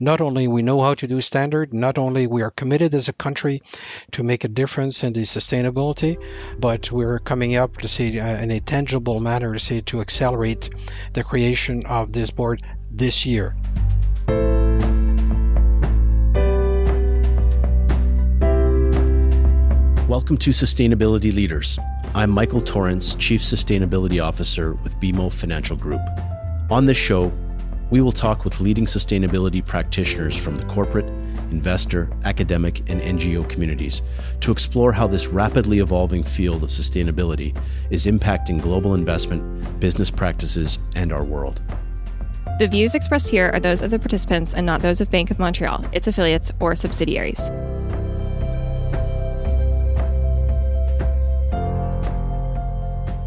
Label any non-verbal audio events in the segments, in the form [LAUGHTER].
not only we know how to do standard, not only we are committed as a country to make a difference in the sustainability, but we're coming up to see uh, in a tangible manner to see to accelerate the creation of this board this year. Welcome to Sustainability Leaders. I'm Michael Torrance, Chief Sustainability Officer with BMO Financial Group. On this show, we will talk with leading sustainability practitioners from the corporate, investor, academic, and NGO communities to explore how this rapidly evolving field of sustainability is impacting global investment, business practices, and our world. The views expressed here are those of the participants and not those of Bank of Montreal, its affiliates, or subsidiaries.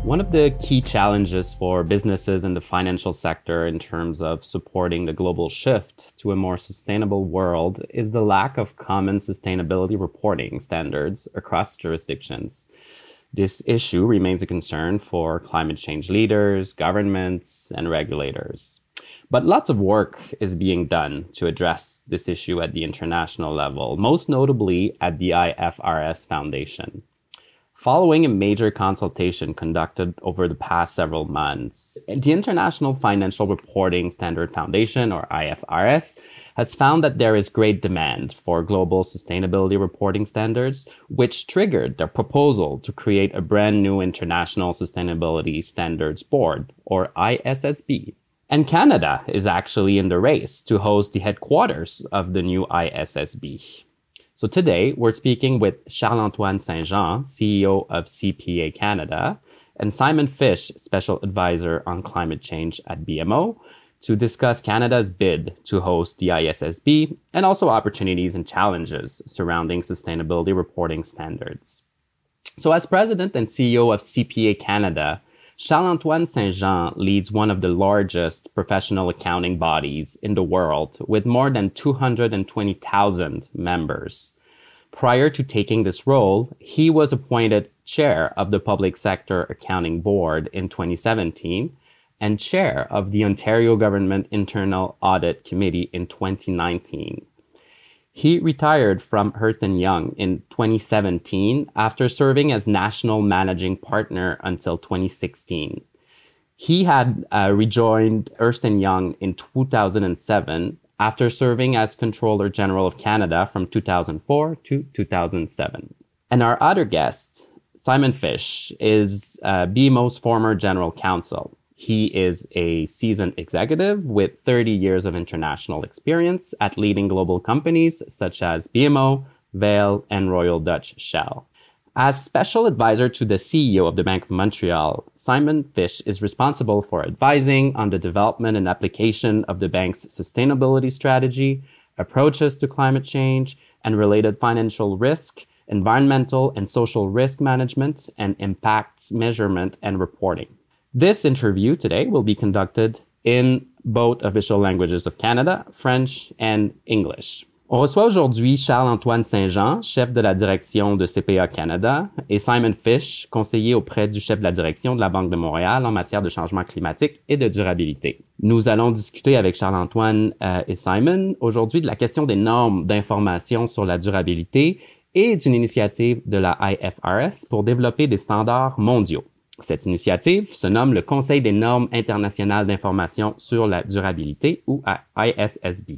One of the key challenges for businesses in the financial sector in terms of supporting the global shift to a more sustainable world is the lack of common sustainability reporting standards across jurisdictions. This issue remains a concern for climate change leaders, governments, and regulators. But lots of work is being done to address this issue at the international level, most notably at the IFRS Foundation. Following a major consultation conducted over the past several months, the International Financial Reporting Standard Foundation, or IFRS, has found that there is great demand for global sustainability reporting standards, which triggered their proposal to create a brand new International Sustainability Standards Board, or ISSB. And Canada is actually in the race to host the headquarters of the new ISSB. So today we're speaking with Charles-Antoine Saint-Jean, CEO of CPA Canada, and Simon Fish, Special Advisor on Climate Change at BMO, to discuss Canada's bid to host the ISSB and also opportunities and challenges surrounding sustainability reporting standards. So as President and CEO of CPA Canada, Charles-Antoine Saint-Jean leads one of the largest professional accounting bodies in the world with more than 220,000 members. Prior to taking this role, he was appointed chair of the Public Sector Accounting Board in 2017 and chair of the Ontario Government Internal Audit Committee in 2019. He retired from Ernst Young in 2017 after serving as national managing partner until 2016. He had uh, rejoined Ernst Young in 2007 after serving as Controller General of Canada from 2004 to 2007. And our other guest, Simon Fish, is uh, BMO's former General Counsel. He is a seasoned executive with 30 years of international experience at leading global companies such as BMO, Vale, and Royal Dutch Shell. As special advisor to the CEO of the Bank of Montreal, Simon Fish is responsible for advising on the development and application of the bank's sustainability strategy, approaches to climate change and related financial risk, environmental and social risk management, and impact measurement and reporting. This interview today will be conducted in both official languages of Canada, French and English. On reçoit aujourd'hui Charles-Antoine Saint-Jean, chef de la direction de CPA Canada, et Simon Fish, conseiller auprès du chef de la direction de la Banque de Montréal en matière de changement climatique et de durabilité. Nous allons discuter avec Charles-Antoine euh, et Simon aujourd'hui de la question des normes d'information sur la durabilité et d'une initiative de la IFRS pour développer des standards mondiaux. Cette initiative se nomme le Conseil des normes internationales d'information sur la durabilité ou ISSB.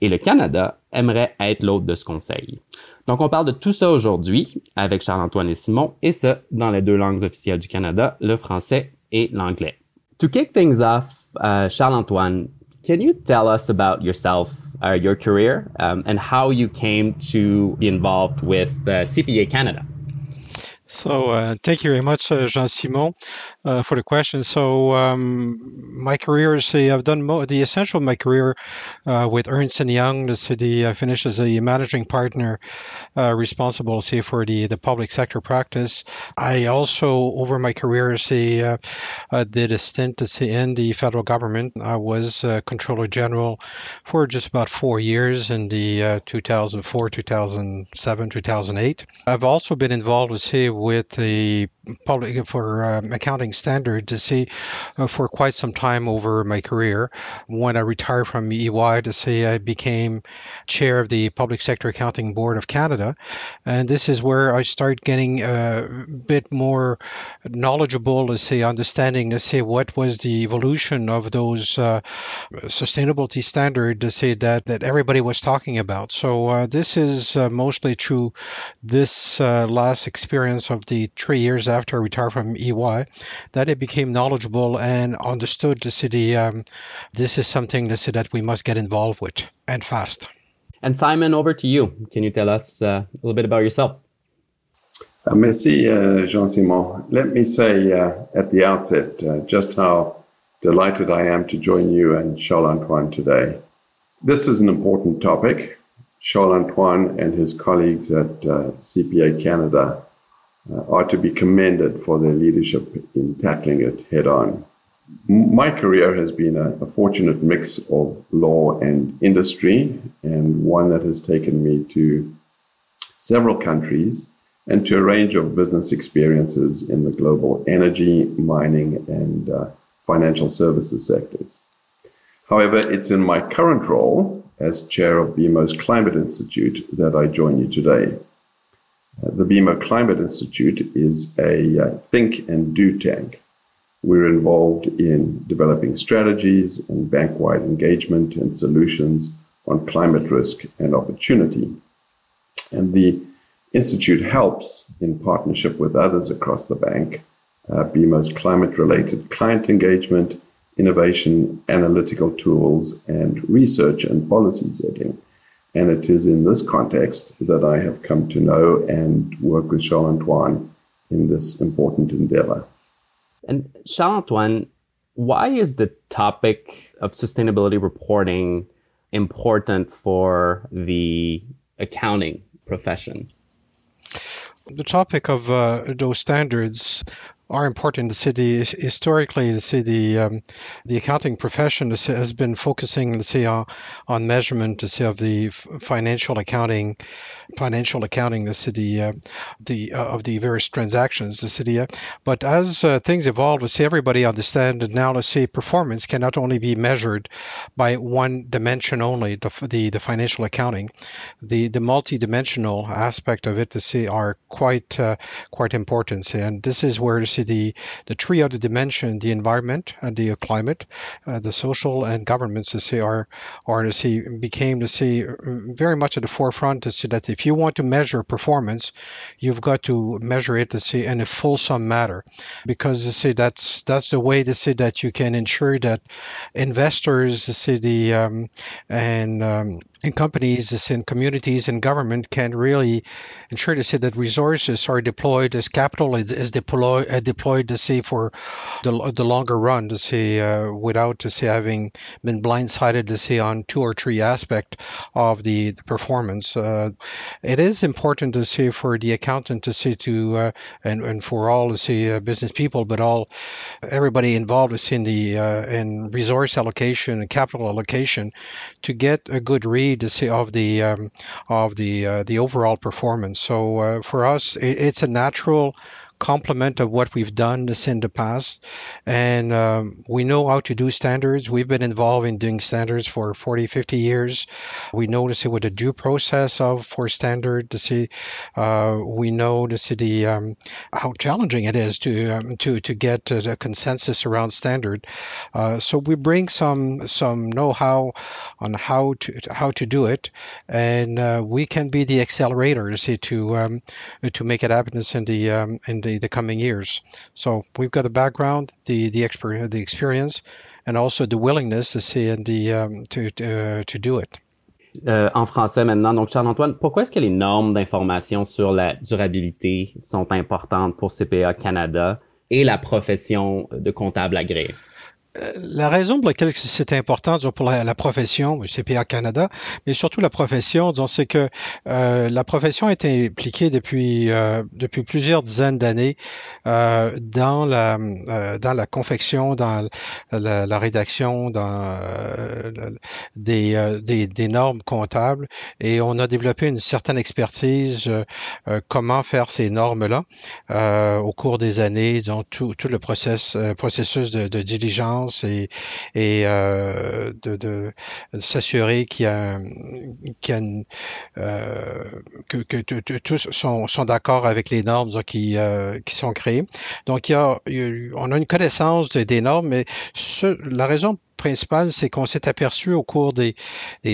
Et le Canada aimerait être l'hôte de ce conseil. Donc, on parle de tout ça aujourd'hui avec Charles-Antoine et Simon, et ce, dans les deux langues officielles du Canada, le français et l'anglais. To kick things off, uh, Charles-Antoine, can you tell us about yourself, uh, your career, um, and how you came to be involved with uh, CPA Canada? So uh, thank you very much, uh, Jean Simon, uh, for the question. So um, my career is I've done mo- the essential of my career uh, with Ernst and Young. The city I finished as a managing partner, uh, responsible say for the the public sector practice. I also over my career say uh, did a stint in the federal government. I was controller general for just about four years in the 2004, 2007, 2008. I've also been involved with with the public for um, accounting standard to see uh, for quite some time over my career. When I retired from EY, to say I became chair of the Public Sector Accounting Board of Canada, and this is where I start getting a bit more knowledgeable, to say, understanding, to say, what was the evolution of those uh, sustainability standard, to say that that everybody was talking about. So uh, this is uh, mostly true. This uh, last experience of the three years after I retired from EY, that I became knowledgeable and understood the city. Um, this is something that, that we must get involved with and fast. And Simon, over to you. Can you tell us uh, a little bit about yourself? Uh, merci, uh, Jean Simon. Let me say uh, at the outset uh, just how delighted I am to join you and Charles Antoine today. This is an important topic. Charles Antoine and his colleagues at uh, CPA Canada are to be commended for their leadership in tackling it head on. My career has been a, a, fortunate mix of law and industry, and one that has taken me to several countries and to a range of business experiences in the global energy, mining, and uh, financial services sectors. However, it's in my current role as chair of BMO's Climate Institute that I join you today. The BMO Climate Institute is a uh, think and do tank. We're involved in developing strategies and bank wide engagement and solutions on climate risk and opportunity. And the Institute helps, in partnership with others across the bank, uh, BMO's climate related client engagement, innovation, analytical tools, and research and policy setting. And it is in this context that I have come to know and work with Charles Antoine in this important endeavor. And Charles Antoine, why is the topic of sustainability reporting important for the accounting profession? The topic of uh, those standards are important in the city. Historically, the um, the accounting profession has been focusing, let's say, on, on measurement, to say, of the financial accounting, financial accounting, the city, uh, the uh, of the various transactions, the city. Uh, but as things evolve, let's say everybody understand that now, let's say, performance cannot only be measured by one dimension only, the the, the financial accounting, the the multi-dimensional aspect of it, let's say, are quite quite important, and this is where the the the three other dimension, the environment and the climate, uh, the social and governments to see are are to see became to see very much at the forefront to see that if you want to measure performance, you've got to measure it in a fulsome matter, because to see that's that's the way to see that you can ensure that investors, to see the um, and um, and companies and communities and government can really ensure to say that resources are deployed as capital is, deployed uh, deployed to say for the, the longer run to say uh, without to say having been blindsided to say on two or three aspect of the, the performance. Uh, it is important to say for the accountant to say to uh, and, and for all to say uh, business people but all everybody involved is in the uh, in resource allocation and capital allocation to get a good read see of the um, of the uh, the overall performance. So uh, for us, it, it's a natural complement of what we've done in the past. And um, we know how to do standards. We've been involved in doing standards for 40, 50 years. We know to see what the due process of for standard to see. Uh, we know to see the um, how challenging it is to um, to to get a consensus around standard. Uh, so we bring some some know-how on how to how to do it, and uh, we can be the accelerator to see to um, to make it happen in the um, in the, the coming years. So we've got the background, the the experience, the experience, and also the willingness to see and the to to, to do it. En français maintenant. Donc, Charles-Antoine, pourquoi est-ce que les normes d'information sur la durabilité sont importantes pour CPA Canada et la profession de comptable agréé? La raison pour laquelle c'est important pour la, profession, CPA Canada, mais surtout la profession, c'est que euh, la profession est impliquée depuis euh, depuis plusieurs dizaines d'années euh, dans la dans la confection, dans la, rédaction, dans des, des, des normes comptables, et on a développé une certaine expertise comment faire ces normes là au cours des années, donc tout, tout le process, processus de, de diligence et, et euh, de, de s'assurer qu'il y a, y a une, euh, que, que, tous sont, sont d'accord avec les normes qui, euh, qui sont créées. Donc, il y a, on a une connaissance des normes, mais ce, la raison c'est qu'on s'est aperçu au cours des,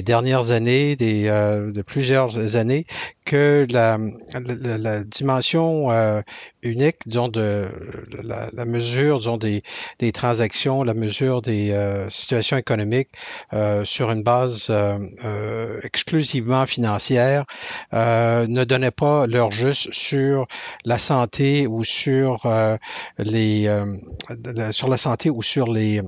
dernières années, des, euh, de plusieurs années, que la, dimension euh, unique, disons, de la, mesure, des, des, transactions, la mesure des euh, situations économiques sur une base exclusivement financière ne donnait pas leur juste sur la santé ou sur les sur la santé ou sur les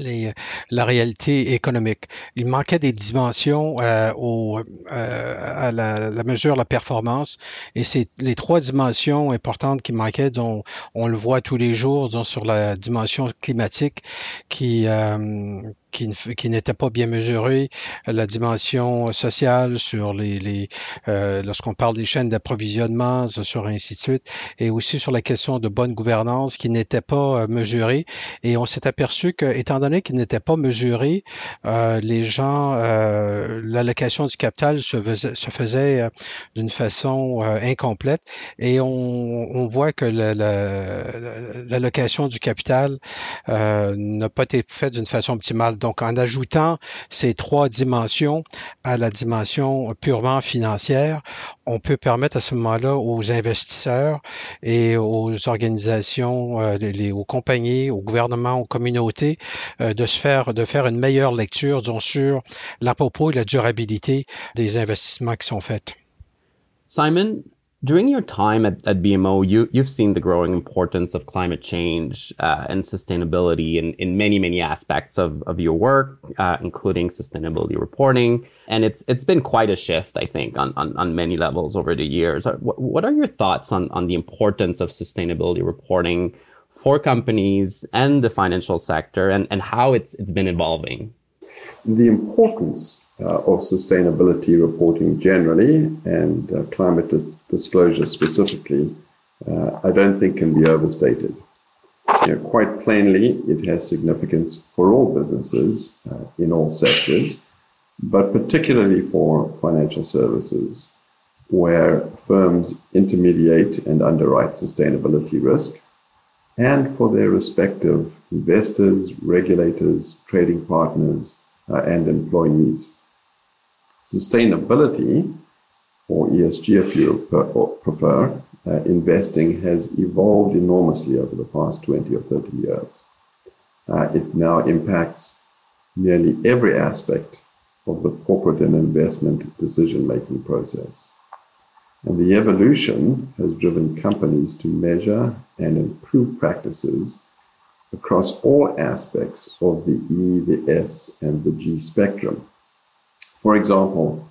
les, la réalité économique. Il manquait des dimensions euh, au, euh, à la, la, mesure la performance et c'est les trois dimensions importantes qui manquaient dont on le voit tous les jours dont sur la dimension climatique qui, euh, qui, n'était pas bien mesuré, la dimension sociale sur les, les euh, lorsqu'on parle des chaînes d'approvisionnement, sur ainsi de suite, et aussi sur la question de bonne gouvernance qui n'était pas euh, mesurée. Et on s'est aperçu que, étant donné qu'il n'était pas mesuré, euh, les gens, euh, l'allocation du capital se faisait, se faisait euh, d'une façon incomplète, et on, on voit que l'allocation du capital n'a pas été faite d'une façon optimale. Donc, en ajoutant ces trois dimensions à la dimension purement financière, on peut permettre à ce moment-là aux investisseurs et aux organisations, euh, aux compagnies, aux gouvernements, aux communautés, euh, de se faire, de faire une meilleure lecture sur la et la durabilité des investissements qui sont faits. Simon, During your time at, at BMO, you, you've seen the growing importance of climate change uh, and sustainability in, in many, many aspects of, of your work, uh, including sustainability reporting. And it's it's been quite a shift, I think, on, on, on many levels over the years. Uh, what, what are your thoughts on, on the importance of sustainability reporting for companies and the financial sector and, and how it's, it's been evolving? The importance of sustainability reporting generally and uh, climate disclosure specifically, uh, I don't think can be overstated. You know, quite plainly, it has significance for all businesses uh, in all sectors, but particularly for financial services, where firms intermediate and underwrite sustainability risk, and for their respective investors, regulators, trading partners, uh, and employees. Sustainability or ESG if you prefer, uh, investing has evolved enormously over the past 20 or 30 years. Uh, it now impacts nearly every aspect of the corporate and investment decision making process. And the evolution has driven companies to measure and improve practices across all aspects of the E, the S, and the G spectrum. For example,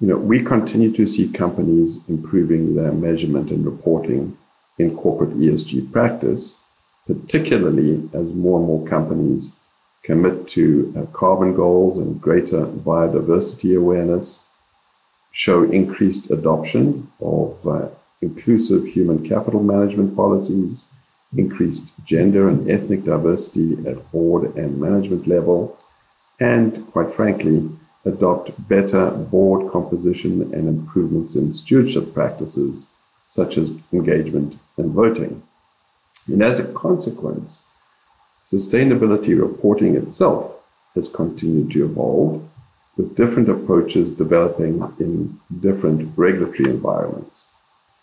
you know, we continue to see companies improving their measurement and reporting in corporate ESG practice, particularly as more and more companies commit to uh, carbon goals and greater biodiversity awareness, show increased adoption of uh, inclusive human capital management policies, increased gender and ethnic diversity at board and management level, and quite frankly, adopt better board composition and improvements in stewardship practices, such as engagement and voting. And as a consequence, sustainability reporting itself has continued to evolve, with different approaches developing in different regulatory environments.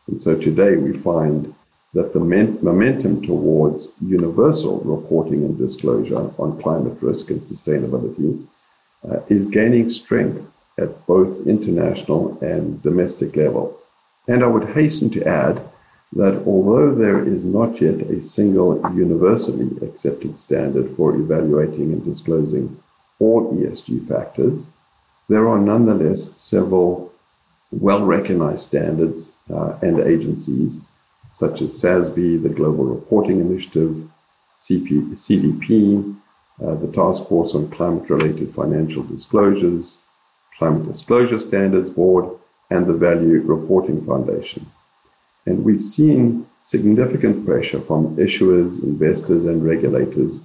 And so today we find that the momentum towards universal reporting and disclosure on climate risk and sustainability uh, is gaining strength at both international and domestic levels. And I would hasten to add that although there is not yet a single universally accepted standard for evaluating and disclosing all ESG factors, there are nonetheless several well recognized standards uh, and agencies, such as SASB, the Global Reporting Initiative, CP, CDP, uh, the Task Force on Climate Related Financial Disclosures, Climate Disclosure Standards Board, and the Value Reporting Foundation. And we've seen significant pressure from issuers, investors, and regulators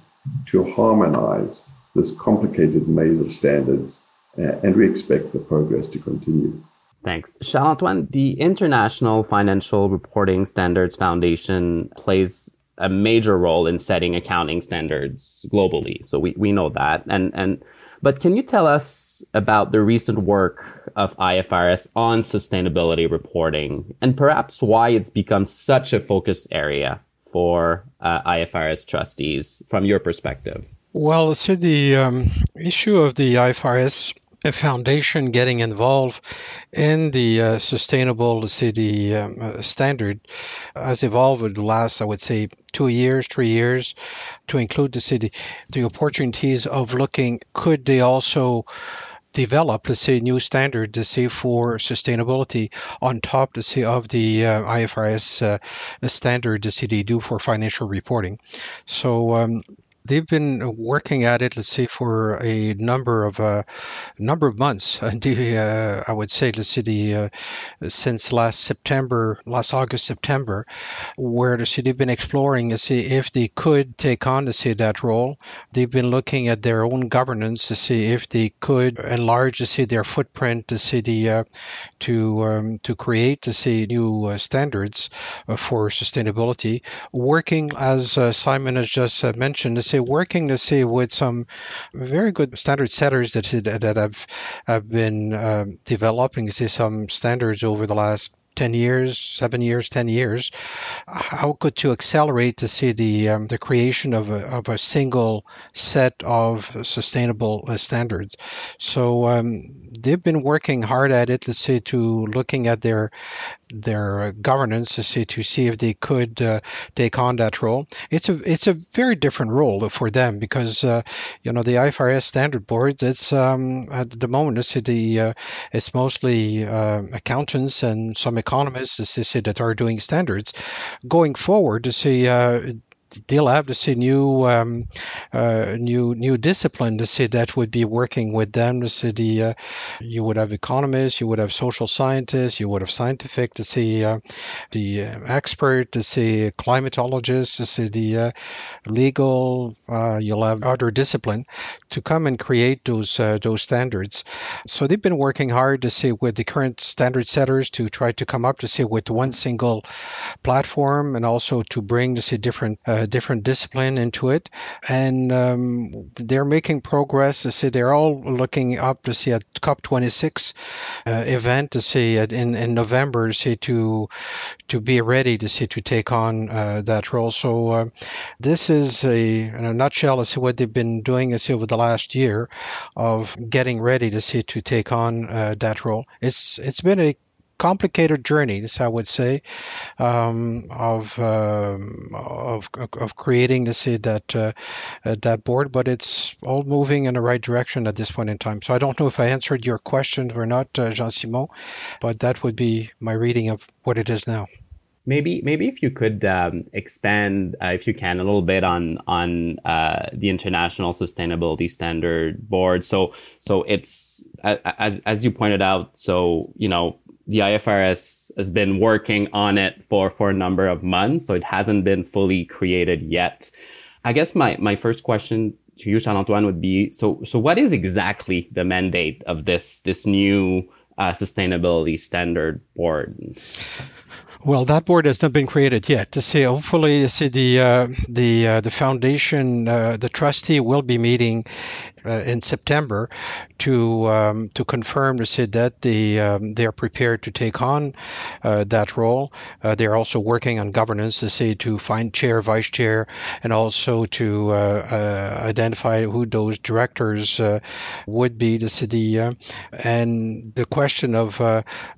to harmonize this complicated maze of standards, uh, and we expect the progress to continue. Thanks. Charles Antoine, the International Financial Reporting Standards Foundation plays a major role in setting accounting standards globally. So we, we know that. And, and but can you tell us about the recent work of IFRS on sustainability reporting and perhaps why it's become such a focus area for uh, IFRS trustees from your perspective? Well, so the um, issue of the IFRS foundation getting involved in the uh, sustainable city um, uh, standard has evolved over the last, I would say, two years, three years, to include the city, the opportunities of looking, could they also develop, let's say, new standard to say for sustainability on top to say of the uh, IFRS uh, standard to see they do for financial reporting. So um, They've been working at it, let's say, for a number of uh, number of months. [LAUGHS] Uh, I would say, let's say, the, uh, since last September, last August, September, where the city have been exploring to see if they could take on to see that role. They've been looking at their own governance to see if they could enlarge to see their footprint to see the uh, to um, to create to see new uh, standards uh, for sustainability. Working as Simon has just mentioned, say working to see with some very good standard setters that that have have been um, developing say some standards over the last 10 years, seven years, 10 years, how could you accelerate to see the, um, the creation of a, of a single set of sustainable uh, standards. So um, they've been working hard at it, let's say, to looking at their their governance to see to see if they could uh, take on that role. It's a it's a very different role for them because uh, you know the IFRS standard board. It's um, at the moment it's the uh, it's mostly uh, accountants and some economists that are doing standards. Going forward, to see uh, they'll have to see new um, uh, new new discipline to see that would be working with them to see the uh, you would have economists you would have social scientists you would have scientific to see uh, the uh, expert to see climatologists to see the uh, legal uh, you'll have other discipline to come and create those those standards. So they've been working hard to see with the current standard setters to try to come up to see with one single platform and also to bring to see different a different discipline into it, and um, they're making progress. To see, they're all looking up to see at COP26 uh, event to see in in November to see to to be ready to see to take on uh, that role. So uh, this is a in a nutshell. To see what they've been doing. To see over the last year of getting ready to see to take on uh, that role. It's it's been a complicated journeys, I would say, um, of, um, of of creating to see that uh, uh, that board. But it's all moving in the right direction at this point in time. So I don't know if I answered your question or not, uh, Jean Simon, but that would be my reading of what it is now. Maybe, maybe if you could um, expand, uh, if you can, a little bit on on uh, the International Sustainability Standard Board. So, so it's as as you pointed out. So, you know, the IFRS has been working on it for, for a number of months, so it hasn't been fully created yet. I guess my, my first question to you, Charles Antoine, would be so so what is exactly the mandate of this this new uh, sustainability standard board? Well, that board has not been created yet. To say, hopefully, see the uh, the uh, the foundation, uh, the trustee will be meeting in September to um, to confirm to say that they um, they are prepared to take on uh, that role. Uh, they are also working on governance to say to find chair, vice chair, and also to uh, uh, identify who those directors uh, would be. The city and the question of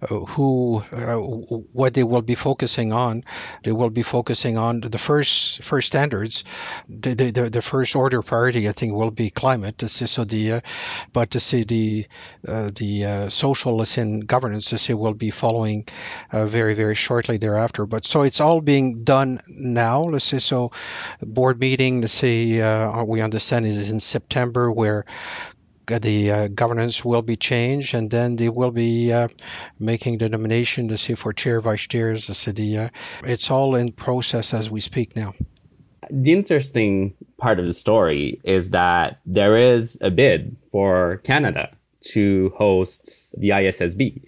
who what they will be focusing on. They will be focusing on the first first standards. The the, the first order priority, I think, will be climate. To so the uh, but to see the uh, the uh, social in governance to see will be following very very shortly thereafter. But so it's all being done now. Let's say so. Board meeting. Let's say we understand is in September where the uh, governance will be changed, and then they will be uh, making the nomination to see for chair, vice chairs, the city. Uh, it's all in process as we speak now. The interesting part of the story is that there is a bid for Canada to host the ISSB.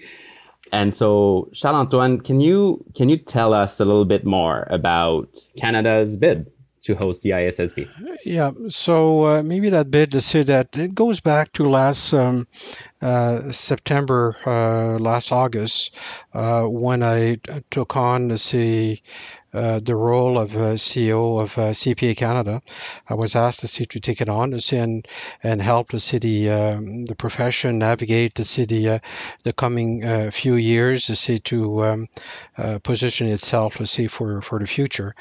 And so, Charles Antoine, can you can you tell us a little bit more about Canada's bid to host the ISSB? Yeah, so uh, maybe that bid to say that it goes back to last um, uh, September, uh, last August, uh, when I took on see uh, the role of uh, CEO of uh, CPA Canada. I was asked to, see, to take it on and, and help the city, um, the profession navigate the city uh, the coming uh, few years to see to um, position itself to see for, for the future.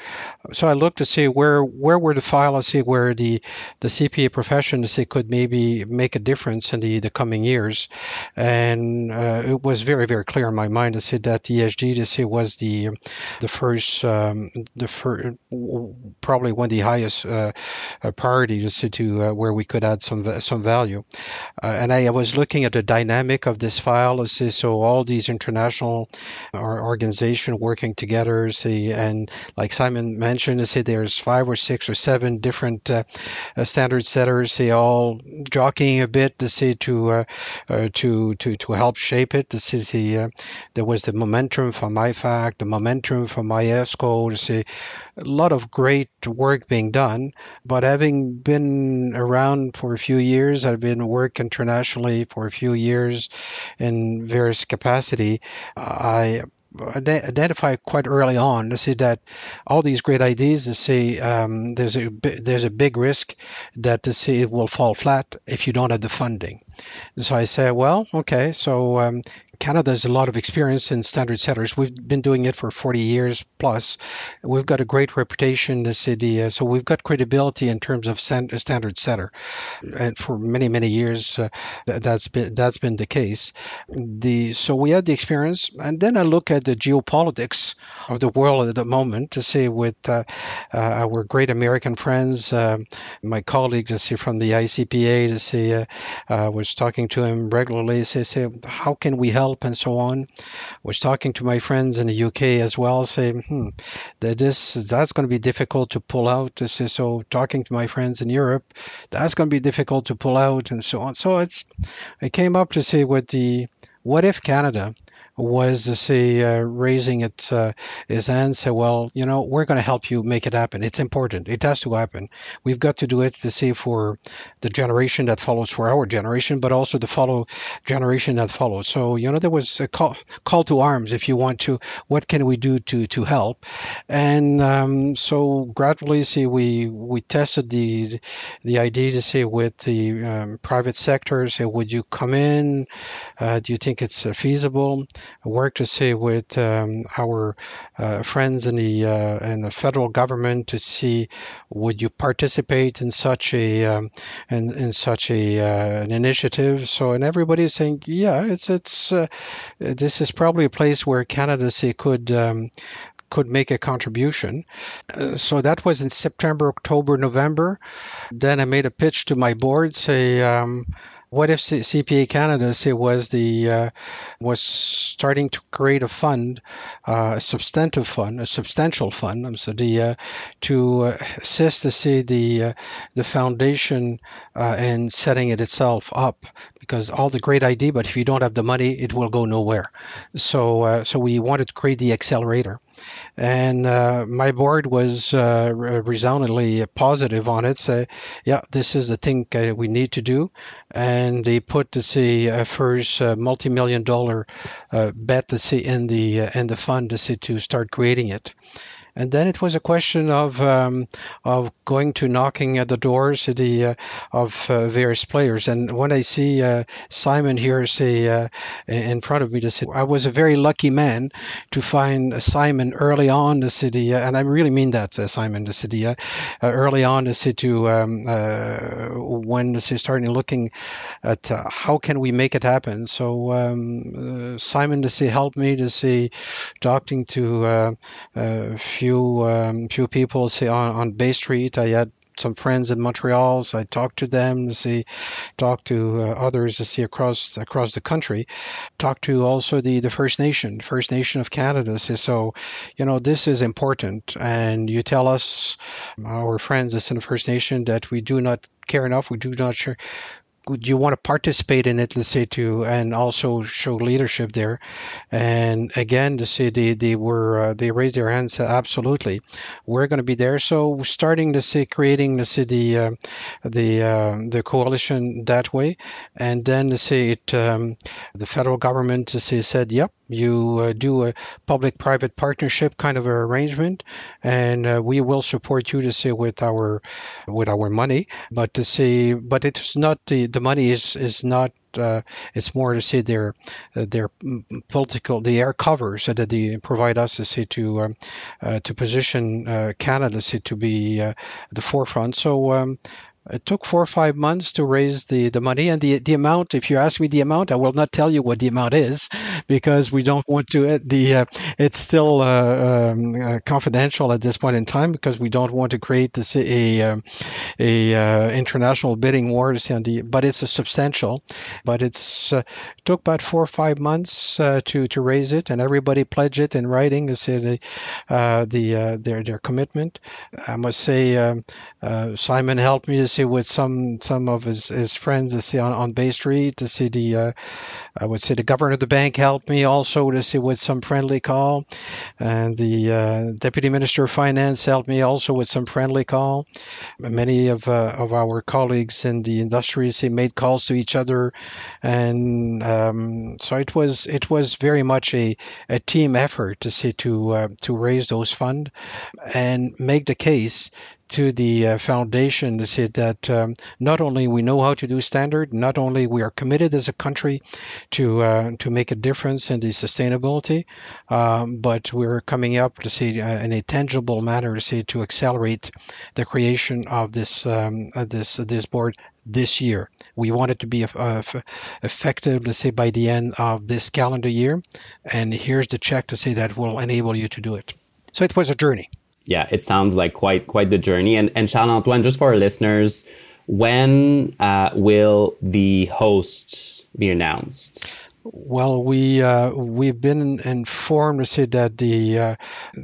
So I looked to see where where were the file to see where the the CPA profession to see could maybe make a difference in the, the coming years, and it was very very clear in my mind to see that ESG to see was the the first um, the fir- probably one of the highest uh, uh priorities to uh, where we could add some some value. Uh, and I was looking at the dynamic of this file. See, so all these international organizations working together. See, and like Simon mentioned, say there's five or six or seven different standard setters. They all jockeying a bit to see to to to to help shape it. This is the there was the momentum from IFAC, the momentum from IOSCO to see a lot of great work being done. But having been around for a few years, I've been work internationally for a few years in various capacity. I identify quite early on to see that all these great ideas to see um, there's a there's a big risk that to see it will fall flat if you don't have the funding. So I say, well, okay, so um, Canada has a lot of experience in standard setters. We've been doing it for 40 years plus. We've got a great reputation in the city, uh, so we've got credibility in terms of standard setter. And for many many years, uh, that's been that's been the case. The so we had the experience, and then I look at the geopolitics of the world at the moment to see with uh, uh our great American friends, uh, my colleague to see from the ICPA to see uh, was talking to him regularly. Say, say, how can we help? Help and so on. Was talking to my friends in the UK as well, saying hmm, that this that's going to be difficult to pull out. This is so talking to my friends in Europe, that's going to be difficult to pull out and so on. So it's I came up to say what the what if Canada was to say uh, raising it, uh, his hand, say, well, you know, we're going to help you make it happen. It's important. It has to happen. We've got to do it to say for the generation that follows, for our generation, but also the follow generation that follows. So you know, there was a call, call to arms, if you want to. What can we do to to help? And um, so gradually, see, we we tested the the idea to say with the um, private sector, say, would you come in? Uh, do you think it's uh, feasible? Work to see with um, our uh, friends in the uh, in the federal government to see would you participate in such a um, in, in such a uh, an initiative. So and everybody is saying, yeah, it's it's uh, this is probably a place where Canada could. Um, could make a contribution. Uh, so that was in September, October, November. Then I made a pitch to my board, say, um, what if C- CPA Canada say was the uh, was starting to create a fund, uh, a substantive fund, a substantial fund, um, so the uh, to uh, assist to see the uh, the foundation in setting it itself up because all the great idea, but if you don't have the money, it will go nowhere. So so we wanted to create the accelerator. And uh, my board was uh, resoundingly positive on it. Say, yeah, this is the thing uh, we need to do. And they put the see a first uh, multi-million dollar uh, bet to see in the uh, in the fund to see to start creating it. And then it was a question of um, of going to knocking at the doors the, uh, of uh, various players. And when I see uh, Simon here say uh, in front of me, to say I was a very lucky man to find Simon early on the city, and I really mean that Simon the city early on the city to um, when they starting looking at how can we make it happen. So um, Simon to say helped me to see talking to uh, a few um, few people say on, on Bay Street. I had some friends in Montreal, so I talked to them see, talk to uh, others to see across across the country, talk to also the the First Nation, First Nation of Canada. See, So, you know, this is important, and you tell us, our friends in the First Nation, that we do not care enough, we do not share you want to participate in it, let's say, to and also show leadership there. And again, to say they they were uh, they raised their hands. Absolutely, we're going to be there. So starting to say creating the city uh, the uh, the coalition that way, and then to say it um, the federal government to say said, yep, you uh, do a public-private partnership kind of arrangement, and uh, we will support you to say with our with our money. But to say, but it's not the the money is is not. Uh, it's more to say their uh, their political the air covers that they provide us to say to um, uh, to position uh, Canada say to be the forefront. So um, it took four or five months to raise the, the money and the, the amount. If you ask me the amount, I will not tell you what the amount is because we don't want to. The uh, it's still uh, um, uh, confidential at this point in time because we don't want to create this a um, a uh, international bidding war. But it's a substantial. But it's uh, took about four or five months to to raise it, and everybody pledged it in writing say the the their their commitment. I must say, um, Simon helped me to with some some of his, his friends to see on, on Bay Street to see the uh, I would say the governor of the bank helped me also to see with some friendly call, and the uh, deputy minister of finance helped me also with some friendly call. Many of uh, of our colleagues in the industries they made calls to each other, and um, so it was it was very much a, a team effort to see to uh, to raise those funds and make the case to the uh, foundation to say that um, not only we know how to do standard, not only we are committed as a country to uh, to make a difference in the sustainability, um, but we're coming up to see uh, in a tangible manner to see to accelerate the creation of this um, this this board this year. We want it to be uh, effective, let's say, by the end of this calendar year. And here's the check to say that will enable you to do it. So it was a journey yeah, it sounds like quite quite the journey. And and Charles Antoine, just for our listeners, when uh, will the host be announced? Well, we uh, we've been informed to say that the uh,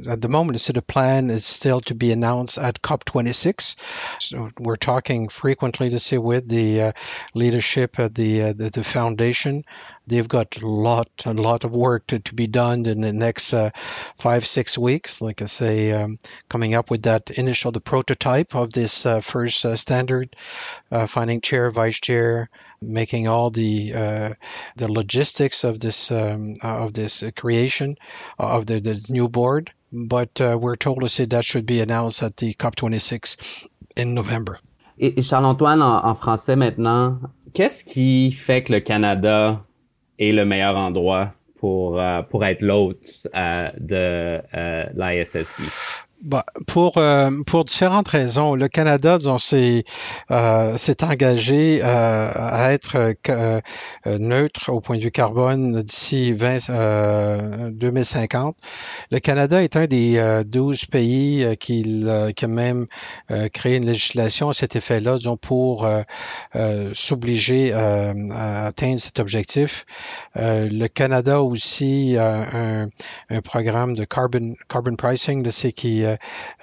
at the moment, so the plan is still to be announced at COP26. So we're talking frequently to say with the uh, leadership at the, uh, the, the foundation. They've got a lot a lot of work to, to be done in the next uh, five six weeks. Like I say, um, coming up with that initial the prototype of this uh, first standard, finding chair, vice chair making all the uh, the logistics of this um, of this creation of the, the new board. But uh, we're told to say that should be announced at the COP26 in November. Et, Charles-Antoine, en, en, français maintenant, qu'est-ce qui fait que le Canada est le meilleur endroit pour, euh, pour être l'hôte euh, de euh, l'ISSB? Bah, pour, euh, pour différentes raisons, le Canada s'est euh, engagé euh, à être euh, neutre au point de vue carbone d'ici 2050. Le Canada est un des 12 pays qui, qui a même créé une législation à cet effet-là, disons, pour s'obliger à atteindre cet objectif. le Canada aussi a un, un, programme de carbon, carbon pricing de ce qui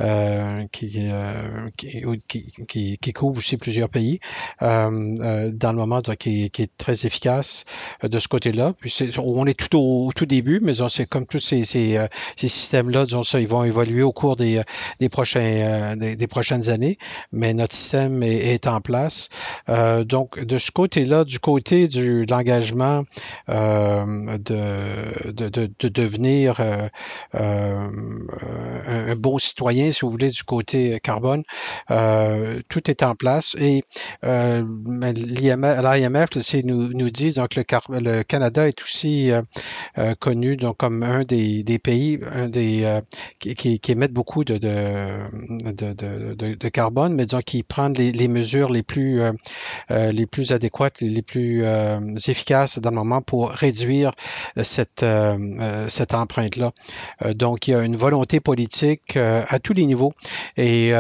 euh, euh, qui, qui, couvre aussi plusieurs pays euh, dans le moment qui, est très efficace de ce côté-là. On est tout au, tout début, mais comme tous ces, systèmes-là, ils vont évoluer au cours des, prochains, prochaines années, mais notre système est, en place. donc, de ce côté-là, du côté de l'engagement de, de, de, devenir un, un beau bons citoyens, si vous voulez, du côté carbone. tout est en place et l'IMF nous, nous dit donc le, le Canada est aussi connu comme un des, pays des qui, émettent beaucoup de, carbone, mais qui prennent les, mesures les plus adéquates, les plus efficaces dans le moment pour réduire cette cette empreinte-là. donc, il y a une volonté politique à tous les niveaux. Et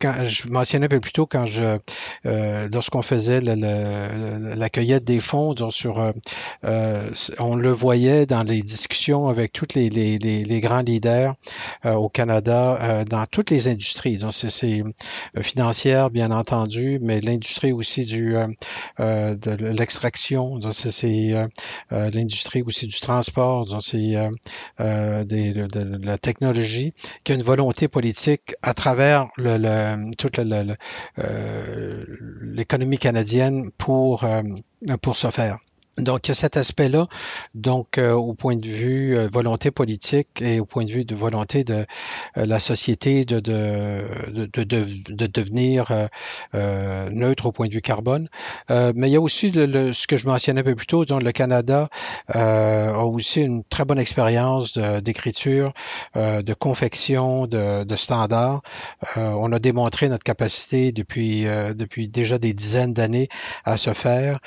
quand je mentionnais un peu plus tôt quand je euh, lorsqu'on faisait la cueillette des fonds sur euh, euh, on le voyait dans les discussions avec tous les, les, les, grands leaders au Canada dans toutes les industries. Donc c'est financière bien entendu mais l'industrie aussi du de l'extraction. C'est l'industrie aussi du transport. C'est de, la technologie qui a une volonté politique à travers le euh, toute euh, l'économie canadienne pour, euh, pour ce faire. Donc, il y a cet aspect-là, donc euh, au point de vue euh, volonté politique et au point de vue de volonté de euh, la société de, de, de, de, devenir neutre au point de vue carbone. mais il y a aussi le, ce que je mentionnais un peu plus tôt, donc le Canada a aussi une très bonne expérience d'écriture, de, confection, de, standards. on a démontré notre capacité depuis, depuis déjà des dizaines d'années à se faire.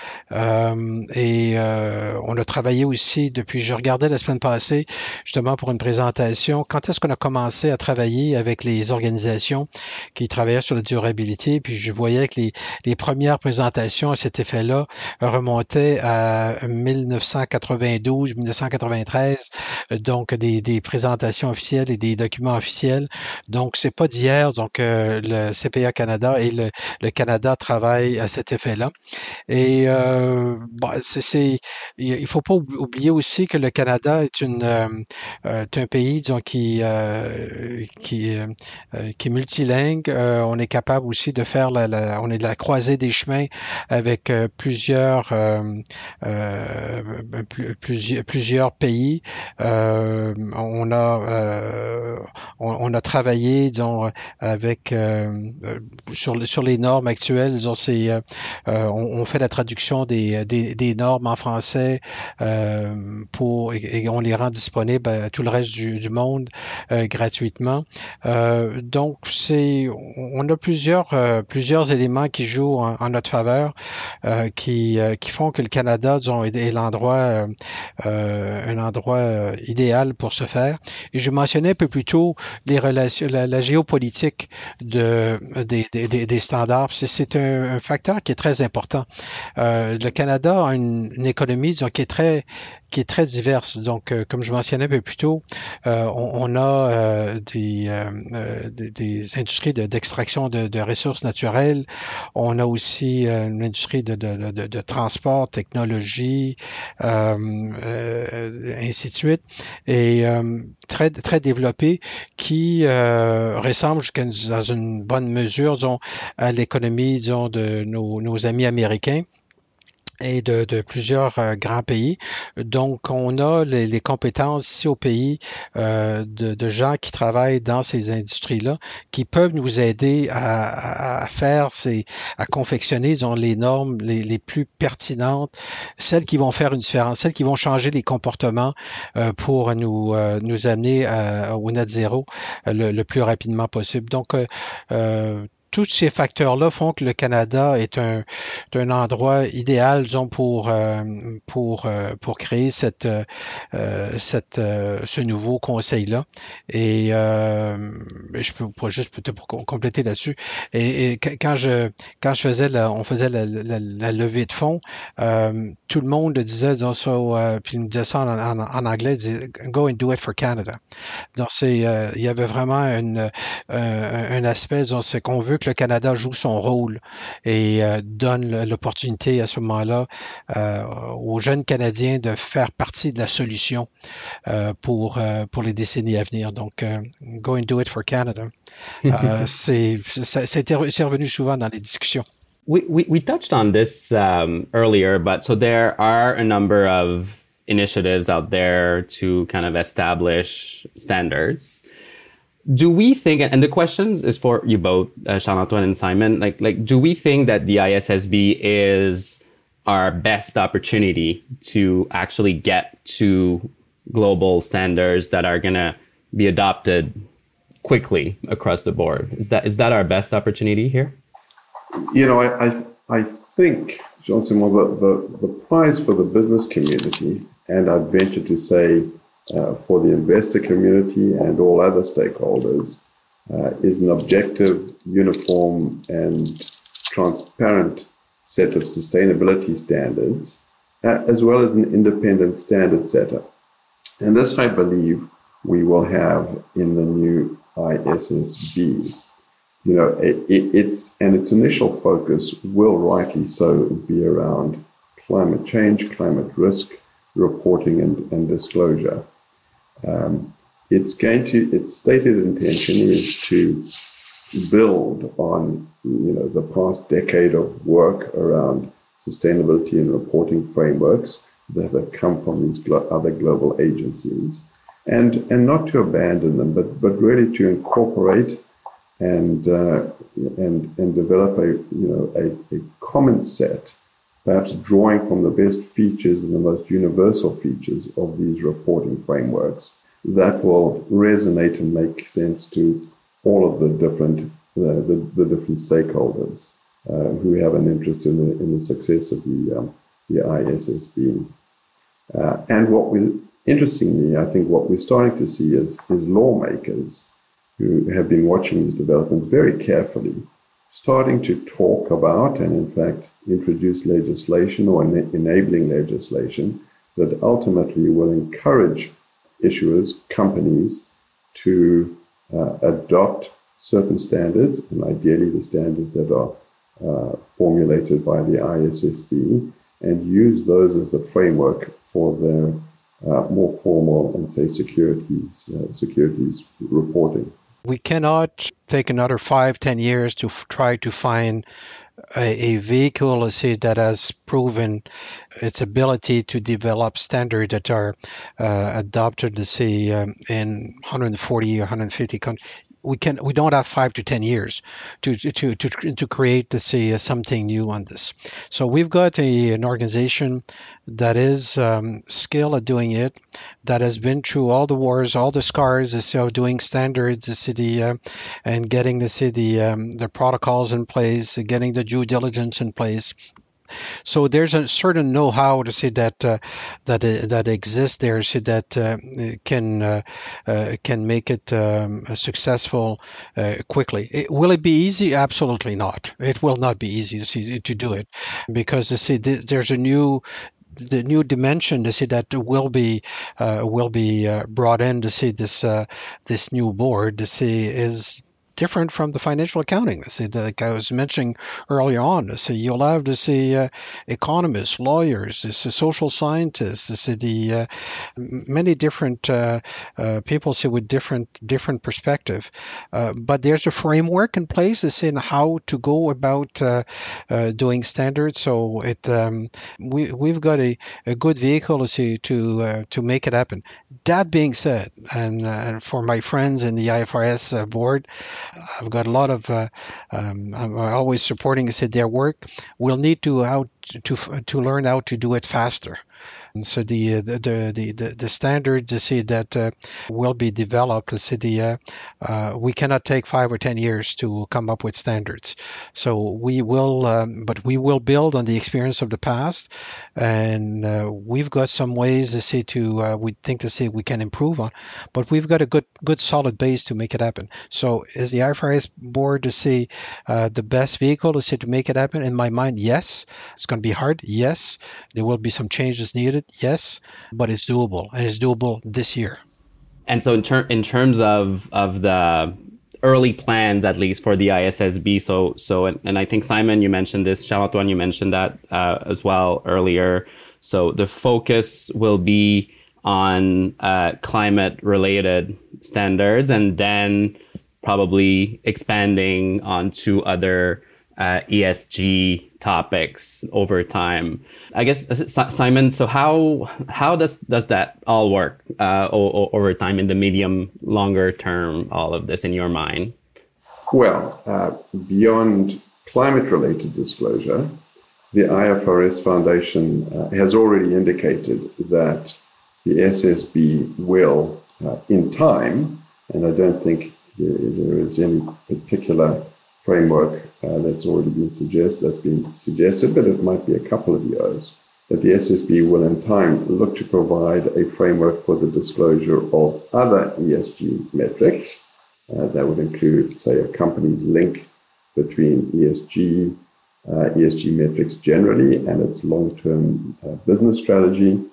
et et euh, on a travaillé aussi depuis, je regardais la semaine passée, justement pour une présentation, quand est-ce qu'on a commencé à travailler avec les organisations qui travaillaient sur la durabilité, puis je voyais que les, les premières présentations à cet effet-là remontaient à 1992, 1993, donc des, des présentations officielles et des documents officiels. Donc, c'est pas d'hier, donc euh, le CPA Canada et le, le Canada travaillent à cet effet-là. Et euh, bon, c'est c'est, il faut pas oublier aussi que le Canada est une, euh, euh, un pays disons, qui, euh, qui, qui est multilingue. on est capable aussi de faire la, on est de la croisée des chemins avec plusieurs, plusieurs, plusieurs pays. on a, on, a travaillé, disons, avec sur, les normes actuelles. Disons, on, fait la traduction des, des normes en français euh, pour et, on les rend disponibles à tout le reste du, monde euh, gratuitement. Euh, donc c'est on a plusieurs plusieurs éléments qui jouent en, notre faveur qui qui font que le Canada est, l'endroit un endroit idéal pour se faire. Et je mentionnais un peu plus tôt les relations la, géopolitique de des, des, des standards. C'est un, un, facteur qui est très important. le Canada a une une, économie qui est très qui est très diverse. Donc, euh, comme je mentionnais un peu plus tôt, euh, on, a euh, des, des, industries d'extraction de, ressources naturelles. On a aussi une industrie de, de transport, technologie, ainsi de suite, et très très développée qui ressemble jusqu'à dans une bonne mesure, disons, à l'économie, disons, de nos, nos amis américains et de, de plusieurs euh, grands pays. Donc, on a les, les compétences ici au pays euh, de, de, gens qui travaillent dans ces industries-là, qui peuvent nous aider à, à faire, ces, à confectionner disons, les normes les, les, plus pertinentes, celles qui vont faire une différence, celles qui vont changer les comportements euh, pour nous, euh, nous amener à, au net zéro le, le, plus rapidement possible. Donc, euh, tous ces facteurs-là font que le Canada est un, un endroit idéal, disons, pour, euh, pour, euh, pour créer cette, euh, cette, ce nouveau conseil-là. Et je peux pas juste peut-être pour compléter là-dessus. Et, quand je quand je faisais la, on faisait la, levée de fonds, tout le monde disait, disons, ça, puis il me disait ça en, anglais, go and do it for Canada. Donc c'est il y avait vraiment une, un aspect, disons, c'est qu'on veut que le Canada joue son rôle et euh, donne l'opportunité à ce moment-là euh, aux jeunes Canadiens de faire partie de la solution euh, pour, pour les décennies à venir. Donc, go and do it for Canada. [LAUGHS] c'est revenu souvent dans les discussions. We, we, we touched on this um, earlier, but so there are a number of initiatives out there to kind of establish standards. Do we think and the question is for you both uh, charles-antoine and simon like like do we think that the issb is our best opportunity to actually get to global standards that are going to be adopted quickly across the board? Is that is that our best opportunity here? You know i i, I think jean simon the, the, the prize for the business community and i'd venture to say uh, for the investor community and all other stakeholders uh, is an objective, uniform, and transparent set of sustainability standards, uh, as well as an independent standard setter. And this, I believe, we will have in the new ISSB. You know, it, it, it's and its initial focus will rightly so be around climate change, climate risk reporting, and, and disclosure. Um, it's going to its stated intention is to build on you know the past decade of work around sustainability and reporting frameworks that have come from these glo- other global agencies. And and not to abandon them but but really to incorporate and uh, and and develop a you know a, a common set perhaps drawing from the best features and the most universal features of these reporting frameworks that will resonate and make sense to all of the different uh, the, the different stakeholders uh, who have an interest in the, in the success of the um, the ISSB. Uh, and what we interestingly, I think what we're starting to see is is lawmakers who have been watching these developments very carefully, starting to talk about and in fact introduce legislation or enabling legislation that ultimately will encourage issuers, companies, to uh, adopt certain standards, and ideally the standards that are uh, formulated by the ISSB, and use those as the framework for their uh, more formal and say securities uh, securities reporting. We cannot take another five, ten years to f- try to find a, a vehicle, let's say, that has proven its ability to develop standards that are uh, adopted, let's say, um, in 140 or 150 countries we can we don't have five to ten years to to to to create to see something new on this. So we've got a, an organization that is um, skilled at doing it, that has been through all the wars, all the scars, of doing standards, the city, uh, and getting the um, the protocols in place, getting the due diligence in place. So there's a certain know-how to say that uh, that uh, that exists there, so that uh, can uh, uh, can make it um, successful quickly. It, will it be easy? Absolutely not. It will not be easy to see to do it because see there's a new the new dimension to see that will be uh, will be uh, brought in to see this uh, this new board to see is different from the financial accounting. See, like I was mentioning earlier on, see, you'll have to see uh, economists, lawyers, this social scientists, see the uh, many different uh, uh, people see with different different perspective. Uh, but there's a framework in place as in how to go about uh, doing standards. So it um, we we've got a, a good vehicle to to to make it happen. That being said, and for my friends in the IFRS board, I've got a lot of. Uh, um, I'm always supporting said their work. We'll need to how to to learn how to do it faster. And so the uh, the the the, the standards you see that uh, will be developed. You see the uh, uh, we cannot take five or ten years to come up with standards. So we will, um, but we will build on the experience of the past, and uh, we've got some ways to see to uh, we think to see we can improve on, but we've got a good good solid base to make it happen. So is the IFRS board to see the best vehicle to see to make it happen? In my mind, yes. It's going to be hard. Yes, there will be some changes needed it? Yes, but it's doable, and it's doable this year. And so, in, ter- in terms of of the early plans, at least for the ISSB, so so, and, and I think Simon, you mentioned this, Charles-Antoine, you mentioned that uh, as well earlier. So the focus will be on uh, climate related standards, and then probably expanding on to other uh, ESG topics over time. I guess Simon. So how how does does that all work uh, over time in the medium longer term? All of this in your mind? Well, uh, beyond climate related disclosure, the IFRS Foundation uh, has already indicated that the SSB will, uh, in time, and I don't think there, there is any particular framework uh, that's already been suggested, that's been suggested, but it might be a couple of years, that the SSB will in time look to provide a framework for the disclosure of other ESG metrics. Uh, that would include, say, a company's link between ESG, uh, ESG metrics generally and its long-term uh, business strategy,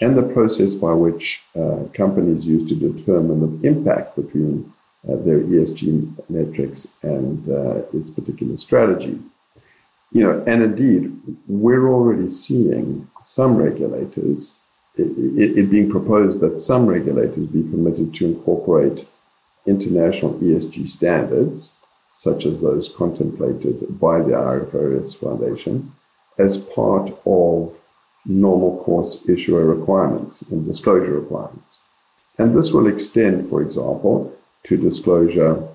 and the process by which uh, companies use to determine the impact between their ESG metrics and uh, its particular strategy. You know, and indeed, we're already seeing some regulators, it, it, it being proposed that some regulators be permitted to incorporate international ESG standards, such as those contemplated by the IFRS Foundation, as part of normal course issuer requirements and disclosure requirements. And this will extend, for example, to disclosure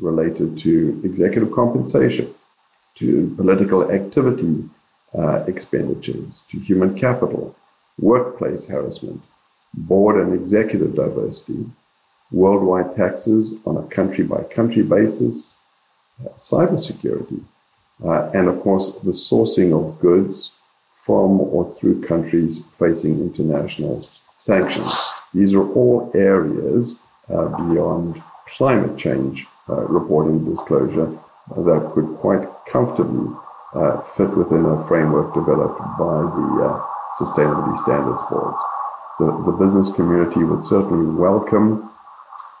related to executive compensation, to political activity uh, expenditures, to human capital, workplace harassment, board and executive diversity, worldwide taxes on a country by country basis, uh, cybersecurity, uh, and of course the sourcing of goods from or through countries facing international sanctions. These are all areas uh, beyond climate change uh, reporting disclosure that could quite comfortably uh, fit within a framework developed by the uh, Sustainability Standards Board. The, the business community would certainly welcome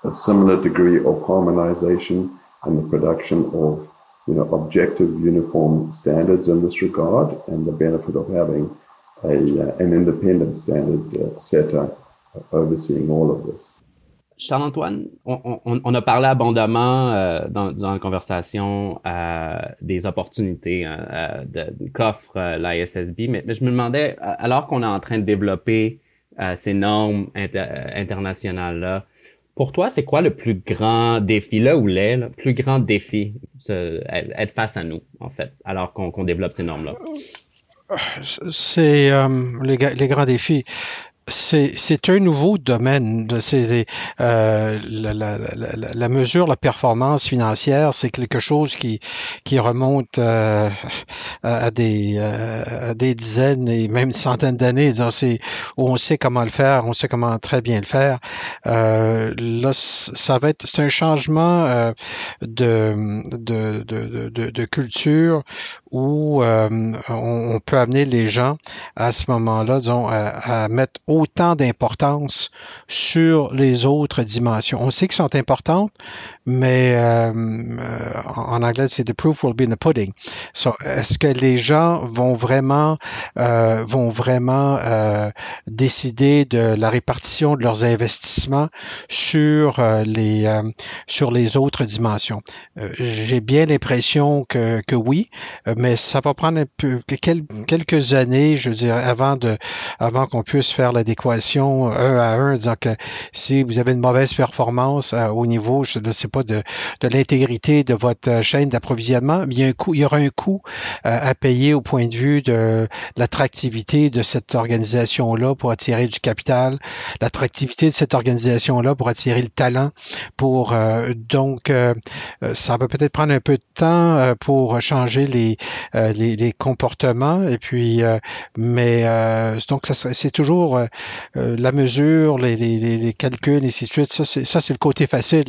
a similar degree of harmonization and the production of you know, objective, uniform standards in this regard, and the benefit of having a, uh, an independent standard uh, setter overseeing all of this. Charles-Antoine, on, a parlé abondamment euh, dans, la conversation des opportunités hein, qu'offre euh, l'ISSB, mais, mais, je me demandais, alors qu'on est en train de développer euh, ces normes inter internationales-là, pour toi, c'est quoi le plus grand défi, là où l'est, le plus grand défi, être face à nous, en fait, alors qu'on qu développe ces normes-là? C'est les, les, grands défis c'est un nouveau domaine. C'est euh, la, la, la, la, mesure, la performance financière, c'est quelque chose qui, qui remonte euh, à, des, euh, à des dizaines et même centaines d'années. Où on sait comment le faire, on sait comment très bien le faire. Euh, là, ça va être, c'est un changement euh, de, de, de, de, de, culture où euh, on, on, peut amener les gens à ce moment-là, disons, à, à mettre autant d'importance sur les autres dimensions. On sait qu'elles sont importantes, mais euh, euh, en anglais, c'est the proof will be in the pudding. So, est-ce que les gens vont vraiment euh, vont vraiment euh, décider de la répartition de leurs investissements sur euh, les euh, sur les autres dimensions? J'ai bien l'impression que, que oui, mais ça va prendre quelques années, je veux dire, avant de avant qu'on puisse faire l'adéquation un à un, disant que si vous avez une mauvaise performance au niveau, je ne sais pas, de, de l'intégrité de votre euh, chaîne d'approvisionnement, mais il y, a un coût, il y aura un coût euh, à payer au point de vue de l'attractivité de cette organisation-là pour attirer du capital, l'attractivité de cette organisation-là pour attirer le talent. Pour euh, donc, ça va peut-être prendre un peu de temps pour changer les, les, les, comportements. Et puis, mais donc, c'est toujours la mesure, les, les, les calculs, et ainsi de suite. Ça, c'est le côté facile.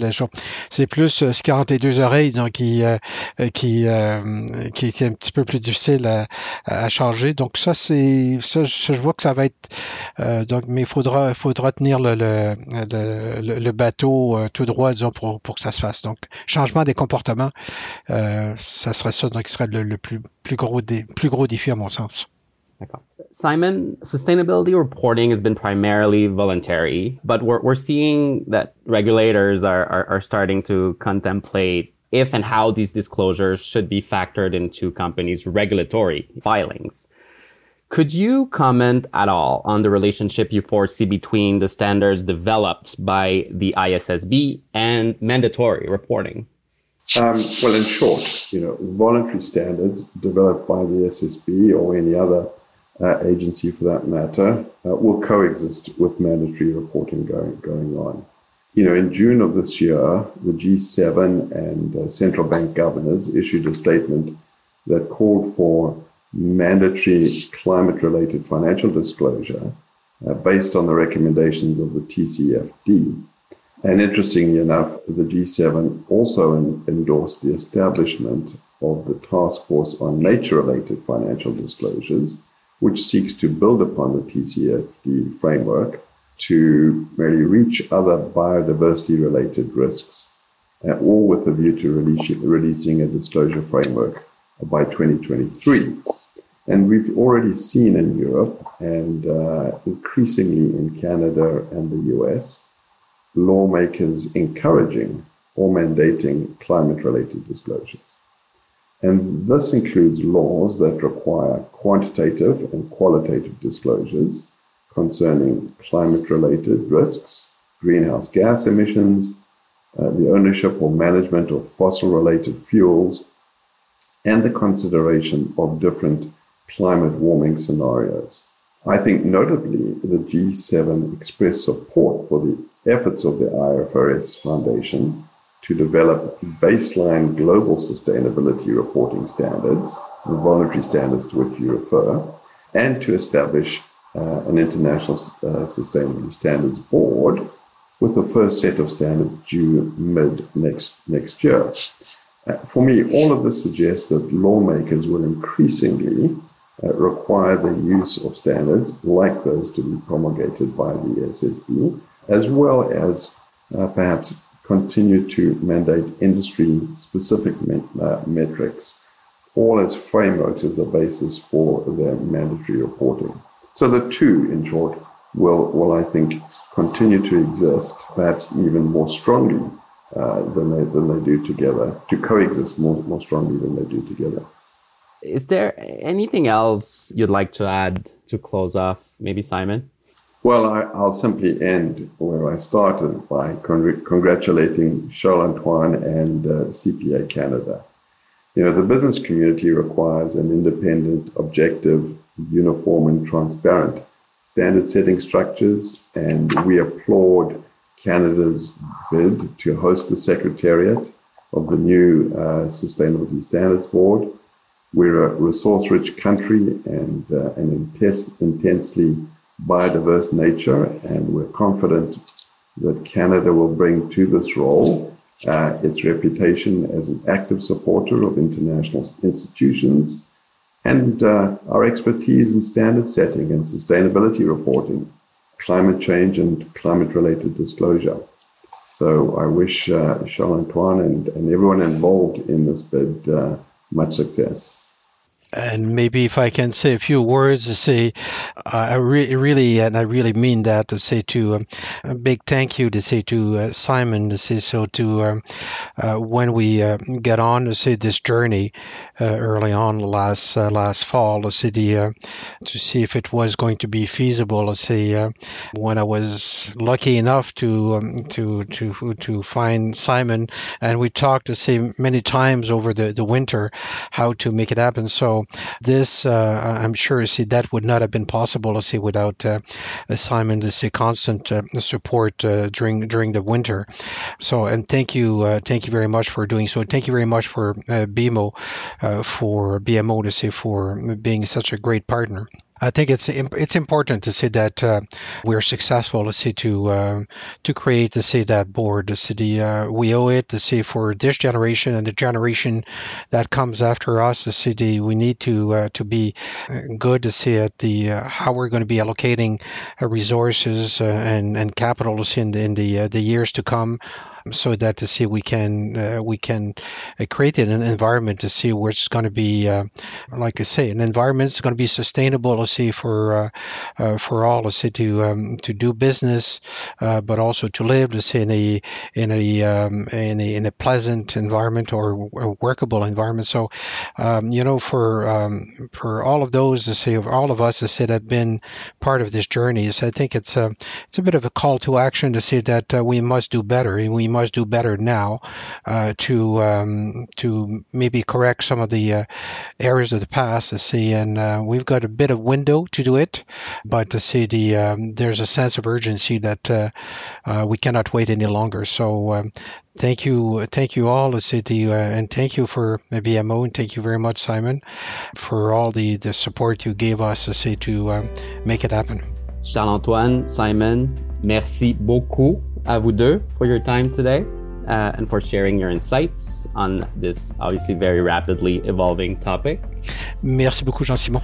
C'est plus euh, ce qui entre les deux oreilles, qui, euh, euh, qui, qui, est un petit peu plus difficile à, changer. Donc ça, c'est ça, je vois que ça va être donc, mais il faudra, tenir le, bateau tout droit, disons, pour, que ça se fasse. Donc, changement des comportements, ça serait ça, qui serait le, plus, gros plus gros défi à mon sens. Simon, sustainability reporting has been primarily voluntary, but we're, we're seeing that regulators are, are, are starting to contemplate if and how these disclosures should be factored into companies' regulatory filings. Could you comment at all on the relationship you foresee between the standards developed by the ISSB and mandatory reporting? Um, well, in short, you know, voluntary standards developed by the SSB or any other uh, agency for that matter uh, will coexist with mandatory reporting going, going on. You know, in June of this year, the G7 and uh, central bank governors issued a statement that called for mandatory climate related financial disclosure uh, based on the recommendations of the TCFD. And interestingly enough, the G7 also in, endorsed the establishment of the Task Force on Nature related financial disclosures, which seeks to build upon the TCFD framework to really reach other biodiversity related risks, uh, all with a view to releasing a disclosure framework by 2023. And we've already seen in Europe and uh, increasingly in Canada and the US lawmakers encouraging or mandating climate related disclosures. And this includes laws that require quantitative and qualitative disclosures concerning climate related risks, greenhouse gas emissions, uh, the ownership or management of fossil related fuels, and the consideration of different climate warming scenarios. I think notably the G7 expressed support for the efforts of the IFRS Foundation to develop baseline global sustainability reporting standards, the voluntary standards to which you refer, and to establish uh, an international uh, sustainability standards board with the first set of standards due mid next next year. Uh, for me, all of this suggests that lawmakers will increasingly uh, require the use of standards like those to be promulgated by the SSB, as well as uh, perhaps continue to mandate industry specific met- uh, metrics, all as frameworks as the basis for their mandatory reporting. So the two, in short, will, will I think, continue to exist, perhaps even more strongly uh, than, they, than they do together, to coexist more, more strongly than they do together. Is there anything else you'd like to add to close off? Maybe Simon? Well, I, will simply end where I started by congr- congratulating Charles Antoine and uh, CPA Canada. You know, the business community requires an independent, objective, uniform, and transparent standard setting structures, and we applaud Canada's bid to host the Secretariat of the new uh, Sustainability Standards Board we're a resource rich country and uh, an intense, intensely biodiverse nature, and we're confident that Canada will bring to this role uh, its reputation as an active supporter of international institutions and uh, our expertise in standard setting and sustainability reporting, climate change and climate related disclosure. So I wish uh, Charles Antoine and, and everyone involved in this bid uh, much success and maybe if I can say a few words to say, uh, I re- really, and I really mean that to say to um, a big thank you to say to uh, Simon to say so to um, uh, when we uh, get on to say this journey uh, early on last uh, last fall to see the to see if it was going to be feasible to say when I was lucky enough to um, to to to find Simon. And we talked to say many times over the, the winter how to make it happen. So this, uh, I'm sure, see that would not have been possible, see, without uh, Simon, to see constant uh, support during during the winter. So, and thank you, thank you very much for doing so. Thank you very much for BMO, for BMO to say for being such a great partner. I think it's it's important to see that uh, we're successful to see to uh, to create to see that board to see the uh, we owe it to see for this generation and the generation that comes after us to see the we need to uh, to be uh, good to see at the uh, how we're going to be allocating resources and and capital in the in the the years to come so that to see we can uh, we can uh, create an environment to see where it's going to be, uh, like I say, an environment that's going to be sustainable. Let's see for uh, for all. Let's say to um, to do business, but also to live. Let's say in a in a um, in a in a pleasant environment or a workable environment. So, um, you know, for um, for all of those to say, all of us to say that have been part of this journey, I think it's a it's a bit of a call to action to say that we must do better and we must do better now to um, to maybe correct some of the uh, errors of the past to see and uh, we've got a bit of window to do it but to see the um, there's a sense of urgency that uh, uh we cannot wait any longer. So um, thank you thank you all the uh, and thank you for BMO and thank you very much Simon for all the the support you gave us to say to um, make it happen. Charles-Antoine Simon merci beaucoup à vous deux for your time today uh, and for sharing your insights on this obviously very rapidly evolving topic. Merci beaucoup, Jean-Simon.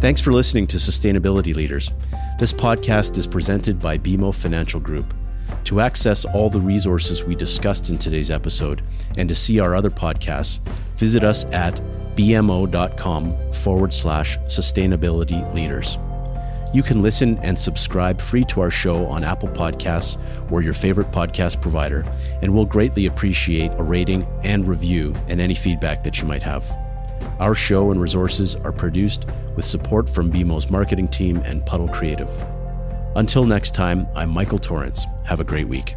Thanks for listening to Sustainability Leaders. This podcast is presented by BMO Financial Group. To access all the resources we discussed in today's episode and to see our other podcasts, visit us at bmo.com forward slash sustainability leaders. You can listen and subscribe free to our show on Apple Podcasts or your favorite podcast provider, and we'll greatly appreciate a rating and review and any feedback that you might have. Our show and resources are produced with support from BMO's marketing team and Puddle Creative. Until next time, I'm Michael Torrance. Have a great week.